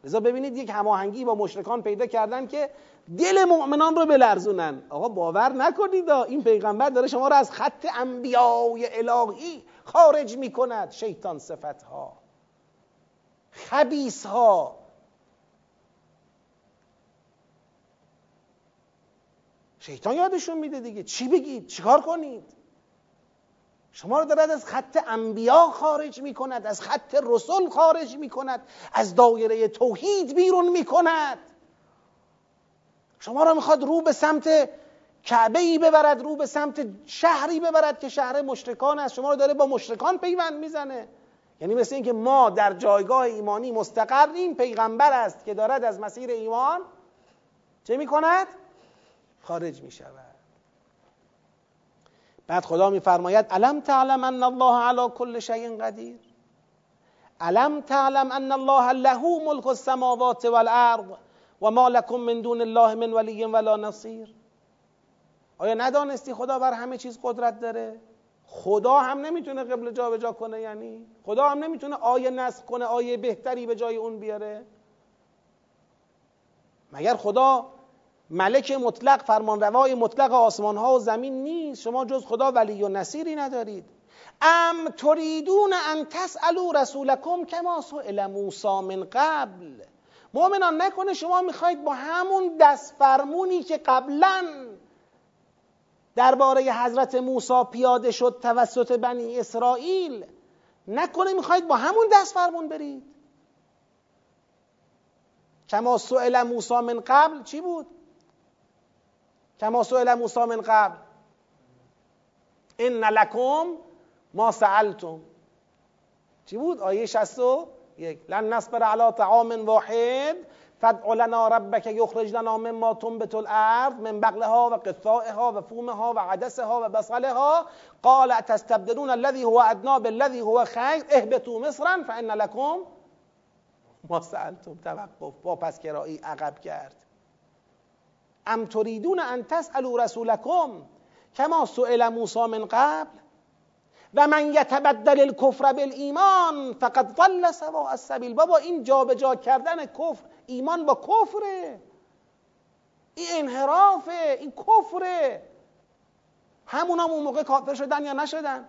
لذا ببینید یک هماهنگی با مشرکان پیدا کردن که دل مؤمنان رو بلرزونن. آقا باور نکنید این پیغمبر داره شما رو از خط انبیای الهی خارج می‌کند. شیطان صفت ها خبیس ها شیطان یادشون میده دیگه. چی بگید؟ چیکار کنید؟ شما رو دارد از خط انبیا خارج می کند از خط رسول خارج می کند از دایره توحید بیرون می کند شما رو می‌خواد رو به سمت کعبه ای ببرد رو به سمت شهری ببرد که شهر مشرکان است. شما رو داره با مشرکان پیوند می‌زنه. یعنی مثل اینکه ما در جایگاه ایمانی مستقریم پیغمبر است که دارد از مسیر ایمان چه می‌کند؟ خارج می‌شود. بعد خدا میفرماید الم تعلم ان الله علی کل شیء قدیر؟ الم تعلم ان الله له ملک السماوات والارض؟ و ما لکم من دون الله من ولی ولا نصیر آیا ندانستی خدا بر همه چیز قدرت داره؟ خدا هم نمی‌تونه قبل جا به جا کنه یعنی خدا هم نمی‌تونه آیه نسخ کنه آیه بهتری به جای اون بیاره؟ مگر خدا ملک مطلق فرمانروای مطلق آسمان ها و زمین نیست؟ شما جز خدا ولی و نصیری ندارید. ام تریدون ان تسالوا رسولکم کما سئل موسی من قبل. مؤمنان نکنه شما می‌خواید با همون دست فرمونی که قبلا درباره حضرت موسی پیاده شد توسط بنی اسرائیل نکنه می‌خواید با همون دست فرمون برید. کما سئل موسی من قبل چی بود؟ کما سئل موسی من قبل. ان لکم ما سألتم. چی بود؟ آیه 61 لن نصبر على طعام واحد. فدع لنا ربک یخرج لنا مما تنبت الارض من بقلها و قثائها و فومها و عدسها و بصلها. قال تستبدلون الذي هو ادنا بالذي هو خیر؟ اهبطوا مصرا فان لكم ما سألتم توقف با پس کرایی عقب کرد. ام تريدون ان تسالوا رسولكم كما سئل موسى من قبل. و من یتبدل الکفر بالایمان فقد ضل سواء السبیل. بابا این جابجا جا کردن کفر ایمان با کفره. این انحرافه این کفره. همون هم اون موقع کافر شدن یا نشدن.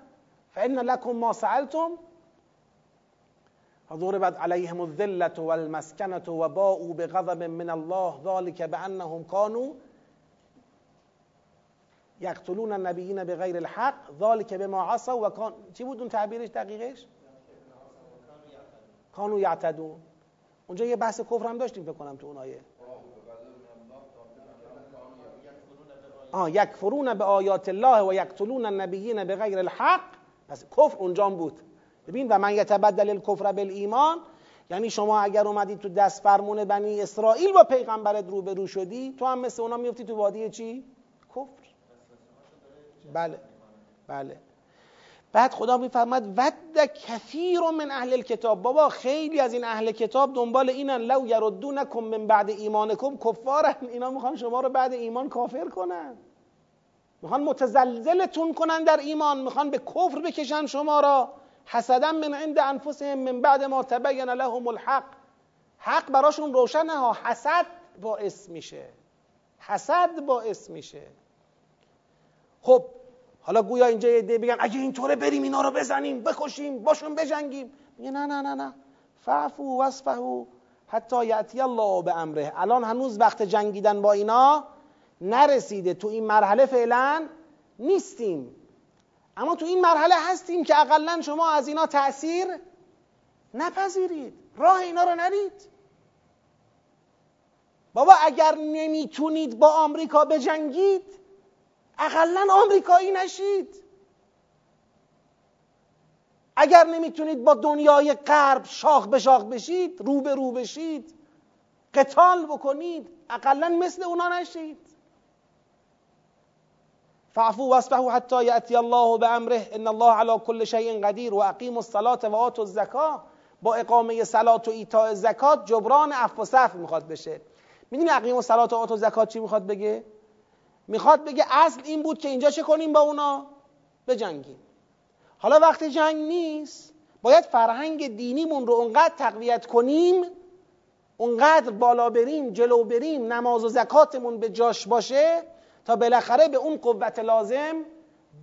فان لکم ما سألتم. فضربت عليهم الذلة والمسكنة وباءوا بغضب من الله ذلك بأنهم كانوا یقتلون النبیین به غیر الحق ذالک به ما عصوا و کان چی بود اون تعبیرش دقیقش؟ کانو یعتدون. اونجا یه بحث کفر هم داشتیم فکر کنم تو اون آیه آه یکفرون به آیات الله و یقتلون النبیین به غیر الحق. پس کفر اونجا بود. ببین و من یتبدل الکفر بالایمان یعنی شما اگر اومدی تو دست فرمون بنی اسرائیل با پیغمبرت روبرو شدی تو هم مثل اونا میفتی تو وادی چی؟ کفر. بله. بله. بعد خدا میفرماد ود کثیر من اهل الکتاب. بابا خیلی از این اهل کتاب دنبال اینن. لو یردونکم من بعد ایمانکم. کفارن. اینا می‌خوان شما رو بعد ایمان کافر کنن. می‌خوان متزلزلتون کنن در ایمان. می‌خوان به کفر بکشن شما را. حسدا من عند انفسهم من بعد ما تبین لهم الحق. حق براشون روشنه ها. حسد باعث میشه. حسد باعث میشه. خب حالا گویا اینجا یه بگن اگه اینطوره بریم اینا رو بزنیم بکشیم باشون بجنگیم. میگه نه نه نه نه. فعفو وصفهو حتی یعطی الله به امره. الان هنوز وقت جنگیدن با اینا نرسیده. تو این مرحله فعلا نیستیم. اما تو این مرحله هستیم که اقلا شما از اینا تأثیر نپذیرید. راه اینا رو نرید. بابا اگر نمی‌تونید با آمریکا بجنگید اقلا آمریکایی نشید. اگر نمی‌تونید با دنیای غرب شاخ به شاخ بشید رو به رو بشید قتال بکنید اقلا مثل اونا نشید. فعفو واصفحوا حتی یأتی الله به امره ان الله علی کل شیء قدیر و اقیم الصلاة و آتوا الزکا با اقامه صلات و ایتاء زکات جبران عفو و صف می‌خواد بشه. می‌دونی اقیم الصلاة و آتوا الزکات چی می‌خواد بگه؟ می‌خواد بگه اصل این بود که اینجا چه کنیم با اونا؟ بجنگیم حالا وقتی جنگ نیست باید فرهنگ دینیمون رو اونقدر تقویت کنیم اونقدر بالا بریم جلو بریم نماز و زکاتمون به جاش باشه تا بالاخره به اون قوت لازم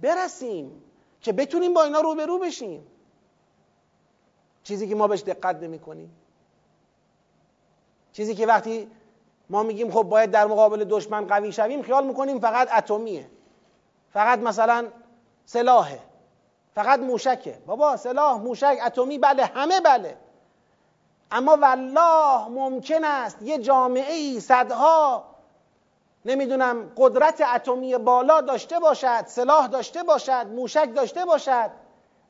برسیم که بتونیم با اینا روبرو بشیم. چیزی که ما بهش دقت نمی کنیم چیزی که وقتی ما میگیم خب باید در مقابل دشمن قوی شویم خیال می‌کنیم فقط اتمیه. فقط مثلا سلاحه. فقط موشکه. بابا سلاح موشک اتمی بله همه بله. اما والله ممکن است یه جامعه ای صدها نمی‌دونم قدرت اتمی بالا داشته باشد سلاح داشته باشد موشک داشته باشد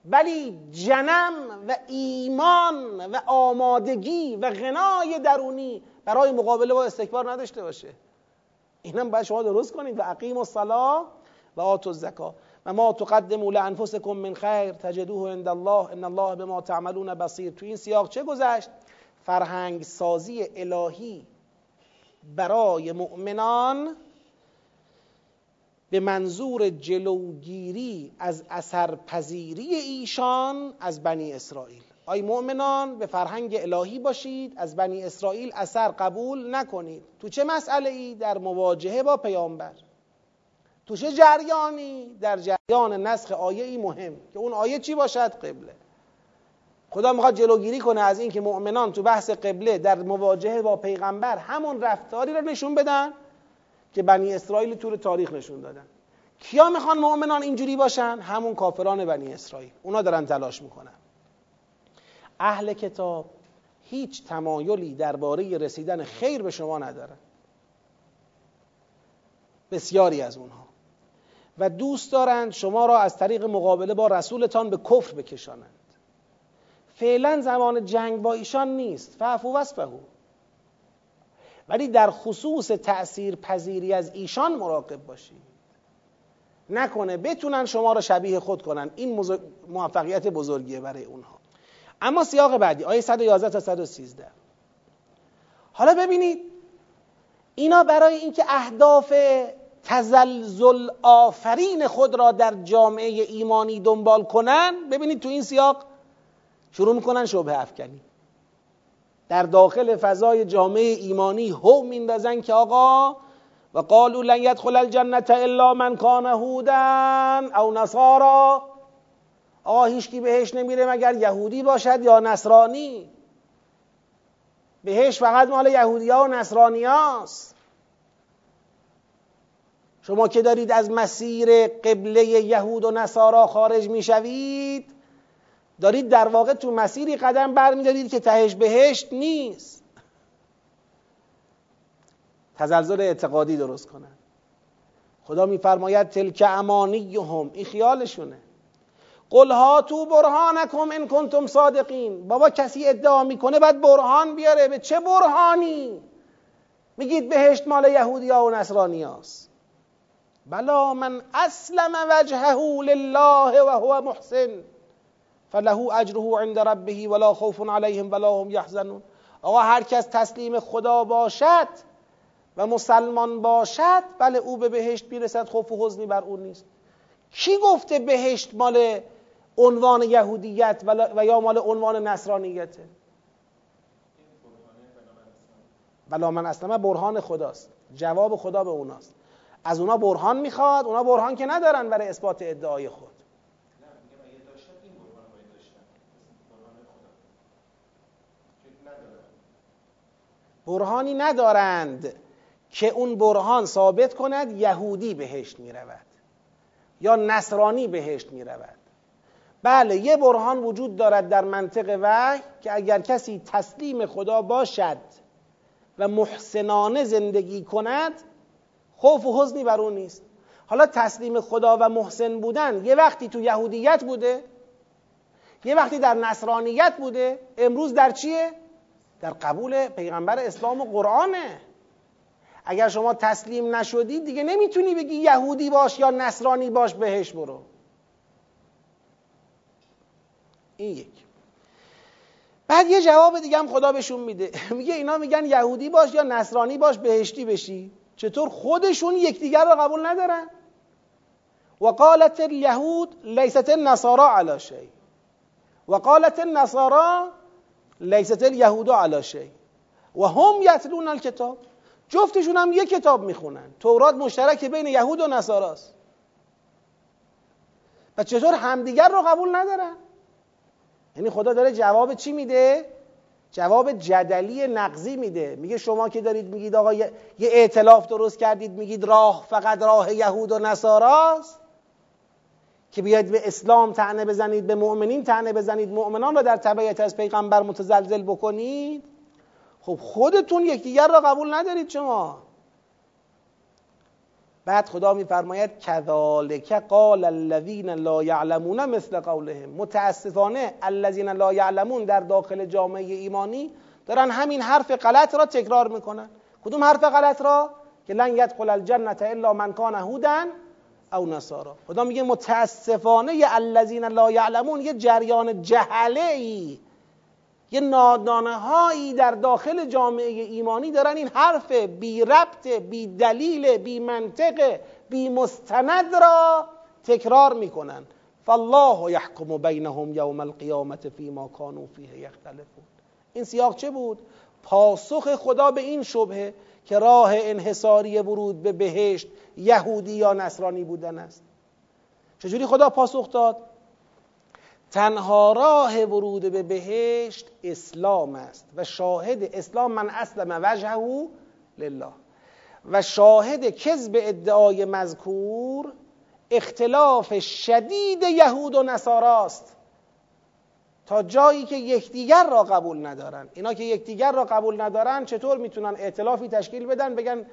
ولی جنم و ایمان و آمادگی و غنای درونی برای مقابله با استکبار نداشته باشه. اینم باید شما درست کنید و اقیم الصلاه و آتو الزکا. و ما تقدموا لانفسکم من خیر تجدوه عند الله ان الله بما تعملون بصیر. تو این سیاق چه گذشت؟ فرهنگ سازی الهی برای مؤمنان به منظور جلوگیری از اثرپذیری ایشان از بنی اسرائیل. آی مؤمنان به فرهنگ الهی باشید از بنی اسرائیل اثر قبول نکنید. تو چه مسئله ای؟ در مواجهه با پیامبر. تو چه جریانی؟ در جریان نسخ آیه ای مهم که اون آیه چی باشد؟ قبله. خدا می‌خواد جلوگیری کنه از اینکه مؤمنان تو بحث قبله در مواجهه با پیغمبر همون رفتاری رو نشون بدن که بنی اسرائیل طول تاریخ نشون دادن. کیا می‌خوان مؤمنان اینجوری باشن؟ همون کافران بنی اسرائیل. اونا دارن تلاش می‌کنن. اهل کتاب هیچ تمایلی درباره رسیدن خیر به شما ندارن بسیاری از اونها. و دوست دارند شما را از طریق مقابله با رسولتان به کفر بکشانند. فعلا زمان جنگ با ایشان نیست. فعفو وصفهو. ولی در خصوص تأثیر پذیری از ایشان مراقب باشید. نکنه بتونن شما را شبیه خود کنن. این موفقیت بزرگیه برای اونها. اما سیاق بعدی آیه 111 تا 113 حالا ببینید اینا برای اینکه اهداف تزلزل آفرین خود را در جامعه ایمانی دنبال کنن ببینید تو این سیاق شروع می‌کنن شبه افکنی. در داخل فضای جامعه ایمانی هو میندازن که آقا و قالوا لن يدخل الجنه الا من کان هودا او نصارا. آقا هیچکی بهش نمیره مگر یهودی باشد یا نصرانی؟ بهش فقط مال یهودی ها و نصرانی هاست. شما که دارید از مسیر قبله یهود و نصارا خارج می‌شوید دارید در واقع تو مسیری قدم برمیدارید که تهش بهشت نیست. تزلزل اعتقادی درست کنن. خدا میفرماید تلک امانیهم این خیالشونه. قل هاتو برهانکم ان کنتم صادقین. بابا کسی ادعا می‌کنه بعد برهان بیاره. به چه برهانی؟ میگید بهشت مال یهودی ها و نصرانی هاست بلا من اسلم وجهه لله و هو محسن. فله اجره عند ربه ولا خوف علیهم ولا هم یحزنون. آقا هر کس تسلیم خدا باشد و مسلمان باشد بله او به بهشت می‌رسد خوف و حزنی بر اون نیست. کی گفته بهشت مال عنوان یهودیت و یا مال عنوان نصرانیته. بلا من اصلا برهان خداست. جواب خدا به اوناست. از اونا برهان می‌خواد اونا برهان که ندارن برای اثبات ادعای خود. برهانی ندارند که اون برهان ثابت کند یهودی بهشت می رود یا نصرانی بهشت می رود بله یه برهان وجود دارد در منطق وحی که اگر کسی تسلیم خدا باشد و محسنانه زندگی کند خوف و حزنی بر اون نیست. حالا تسلیم خدا و محسن بودن یه وقتی تو یهودیت بوده یه وقتی در نصرانیت بوده امروز در چیه؟ در قبول پیغمبر اسلام و قرآنه. اگر شما تسلیم نشدی دیگه نمی‌تونی بگی یهودی باش یا نصرانی باش بهش برو. این یک. بعد یه جواب دیگه هم خدا بهشون میده. میگه اینا میگن یهودی باش یا نصرانی باش بهشتی بشی. چطور خودشون یکدیگر را قبول ندارن؟ و قالت الیهود لیست النصارا علی شیء و قالت النصارا لیست الیهود علی شیء و هم یتلون الکتاب. جفتشون هم یک کتاب می‌خونن. تورات مشترک بین یهود و نصاراست. و چطور همدیگر رو قبول ندارن؟ یعنی خدا داره جواب چی میده؟ جواب جدلی نقضی میده. میگه شما که دارید میگید آقا یه ائتلاف درست کردید میگید راه فقط راه یهود و نصاراست؟ که بیاید به اسلام تعنه بزنید به مؤمنین تعنه بزنید مؤمنان را در تبعیت از پیغمبر متزلزل بکنید؟ خب خودتون یکدیگر را قبول ندارید شما. بعد خدا میفرماید کذالک قال الذین لا یعلمون مثل قولهم. متاسفانه الذین لا یعلمون در داخل جامعه ایمانی دارن همین حرف غلط را تکرار می‌کنن. کدوم حرف غلط را؟ که لن یدخل الجنه الا من کان هودن او نصارا. خدا میگه متاسفانه الذین لا یعلمون یه جریان جهله ای یه نادانه هایی در داخل جامعه ایمانی دارن. این حرف بی ربط بی دلیل بی منطق بی مستند را تکرار می‌کنن. فالله یحکم بینهم یوم القیامت فیما کانوا فیه یختلفون. این سیاق چه بود؟ پاسخ خدا به این شبهه که راه انحصاری ورود به بهشت یهودی یا نصرانی بودن است. چجوری خدا پاسخ داد؟ تنها راه ورود به بهشت اسلام است و شاهد اسلام من اسلم وجهه لله. و شاهد کذب ادعای مذکور اختلاف شدید یهود و نصاراست تا جایی که یکدیگر را قبول ندارن. اینا که یکدیگر را قبول ندارن چطور می‌تونن ائتلافی تشکیل بدن؟ بگن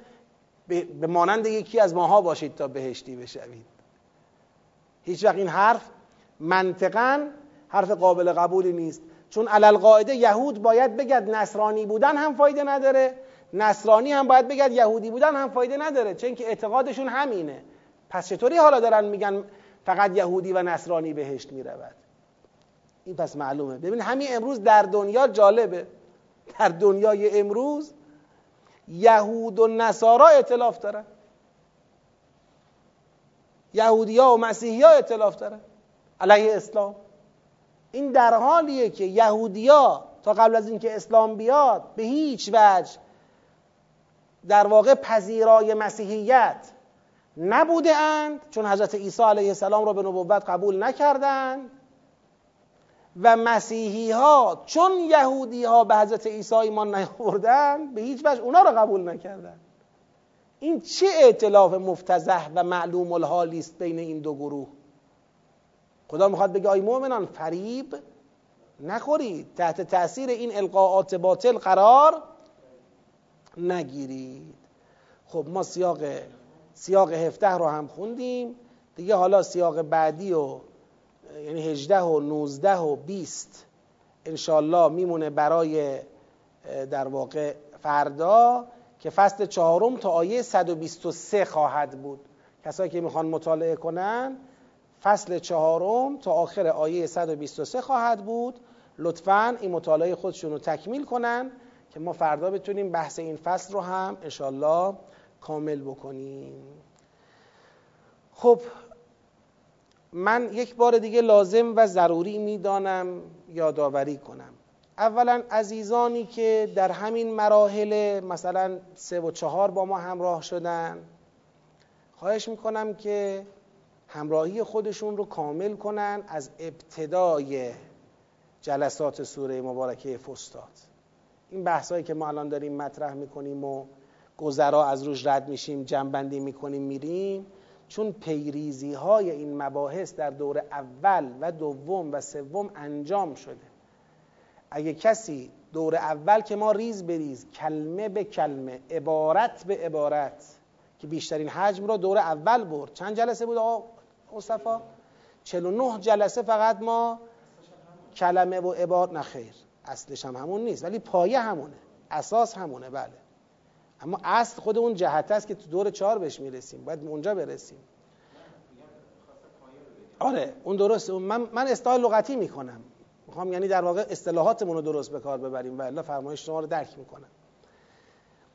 به مانند یکی از ماها باشید تا بهشتی بشوید. هیچ وقت این حرف منطقا حرف قابل قبولی نیست. چون علل قاعده یهود باید بگد نصرانی بودن هم فایده نداره. نصرانی هم باید بگد یهودی بودن هم فایده نداره. چون که اعتقادشون همینه. پس چطوری حالا دارن میگن فقط یهودی و نصرانی بهشت می‌رود؟ این پس معلومه. ببین همین امروز در دنیا جالبه. در دنیای امروز یهود و نصارا اعتلاف دارن. یهودی ها و مسیحی ها اعتلاف دارن. علیه اسلام. این در حالیه که یهودیا تا قبل از اینکه اسلام بیاد به هیچ وجه در واقع پذیرای مسیحیت نبوده اند چون حضرت عیسی علیه السلام را به نبوت قبول نکردند و مسیحی ها چون یهودی ها به حضرت عیسی ایمان نیاوردند به هیچ وجه اونا را قبول نکردند این چه ائتلاف مفتزه و معلوم الحالی است بین این دو گروه؟ خدا می‌خواد بگه آی مؤمنان فریب نخورید تحت تاثیر این القاعات باطل قرار نگیرید. خب ما سیاق سیاق هفته رو هم خوندیم. دیگه حالا سیاق بعدی و یعنی هجده و نوزده و بیست انشالله میمونه برای در واقع فردا که فصل چهارم تا آیه 123 خواهد بود. کسایی که می‌خوان مطالعه کنن فصل چهارم تا آخر آیه 123 خواهد بود. لطفا این مطالعه خودشون رو تکمیل کنن که ما فردا بتونیم بحث این فصل رو هم انشالله کامل بکنیم. خب من یک بار دیگه لازم و ضروری می‌دانم یادآوری کنم. اولا عزیزانی که در همین مراحل مثلا سه و چهار با ما همراه شدن خواهش می‌کنم که همراهی خودشون رو کامل کنن از ابتدای جلسات سوره مبارکه فستاد این بحثایی که ما الان داریم مطرح می‌کنیم و گذرا از روش رد میشیم جنبندی می‌کنیم میریم. چون پیریزی های این مباحث در دور اول و دوم و سوم انجام شده. اگه کسی دور اول که ما ریز بریز کلمه به کلمه عبارت به عبارت که بیشترین حجم رو دور اول برد. چند جلسه بود آقا؟ مصطفی. 49 جلسه فقط ما کلمه و عبارت نخیر اصلش هم همون نیست ولی پایه همونه. اساس همونه بله. اما اصل خود اون جهت است که تو دور چهار بهش می‌رسیم. باید اونجا برسیم. آره اون درسته من من اصطلاح لغتی می‌کنم. می‌خوام یعنی در واقع اصطلاحاتمون رو درست به کار ببریم. و الا فرمایش شما رو درک می‌کنم.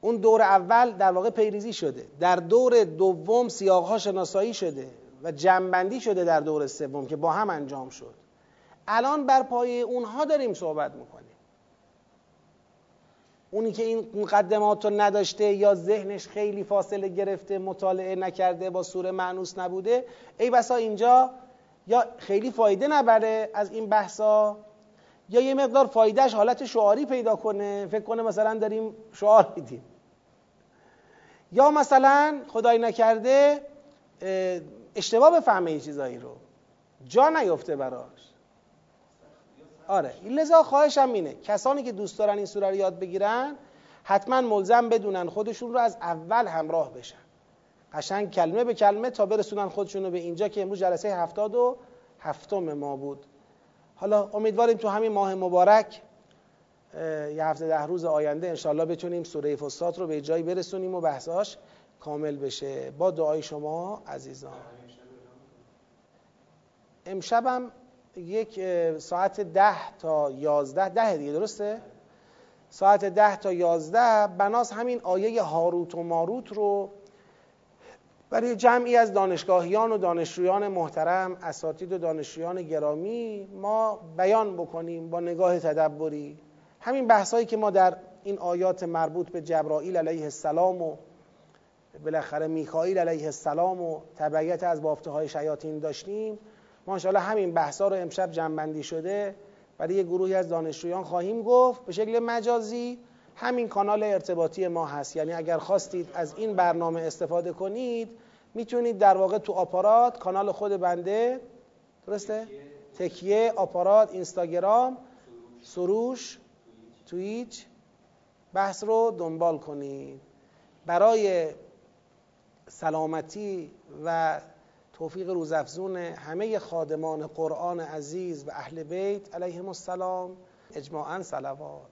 اون دور اول در واقع پیریزی شده. در دور دوم سیاقها شناسایی شده. و جمعبندی شده در دور سوم که با هم انجام شد. الان بر پایه اونها داریم صحبت می‌کنیم. اونی که این مقدمات رو نداشته یا ذهنش خیلی فاصله گرفته مطالعه نکرده با سوره معنوس نبوده ای بسا اینجا یا خیلی فایده نبره از این بحثا؟ یا یه مقدار فایدهش حالت شعاری پیدا کنه فکر کنه مثلا داریم شعار میدیم. یا مثلا خدای نکرده اشتباه بفهمه یه چیزایی رو. جا نیفته براش. آره لذا خواهشم اینه. کسانی که دوست دارن این سوره رو یاد بگیرن حتما ملزم بدونن خودشون رو از اول همراه بشن. قشنگ کلمه به کلمه تا برسونن خودشون رو به اینجا که امروز جلسه هفتاد و هفتم ما بود. حالا امیدواریم تو همین ماه مبارک یه هفته ده روز آینده انشالله بتونیم سوره فستات رو به جایی برسونیم و بحثاش کامل بشه. با دعای شما عزیزان. امشبم یک ساعت ده تا یازده ده دیگه درسته؟ ساعت ده تا یازده بناس همین آیه هاروت و ماروت رو برای جمعی از دانشگاهیان و دانشجویان محترم اساتید و دانشجویان گرامی ما بیان بکنیم با نگاه تدبری. همین بحثایی که ما در این آیات مربوط به جبرائیل علیه السلام و بالاخره میکائیل علیه السلام و تبعیت از بافته های شیاطین داشتیم ما همین بحثا رو امشب جنبندی شده برای یه گروهی از دانشجویان خواهیم گفت به شکل مجازی همین کانال ارتباطی ما هست یعنی اگر خواستید از این برنامه استفاده کنید می‌تونید در واقع تو آپارات کانال خود بنده درسته؟ تکیه آپارات اینستاگرام سروش تویچ بحث رو دنبال کنید برای سلامتی و توفیق روزافزون همه خادمان قرآن عزیز و اهل بیت علیهم السلام اجماعا صلوات.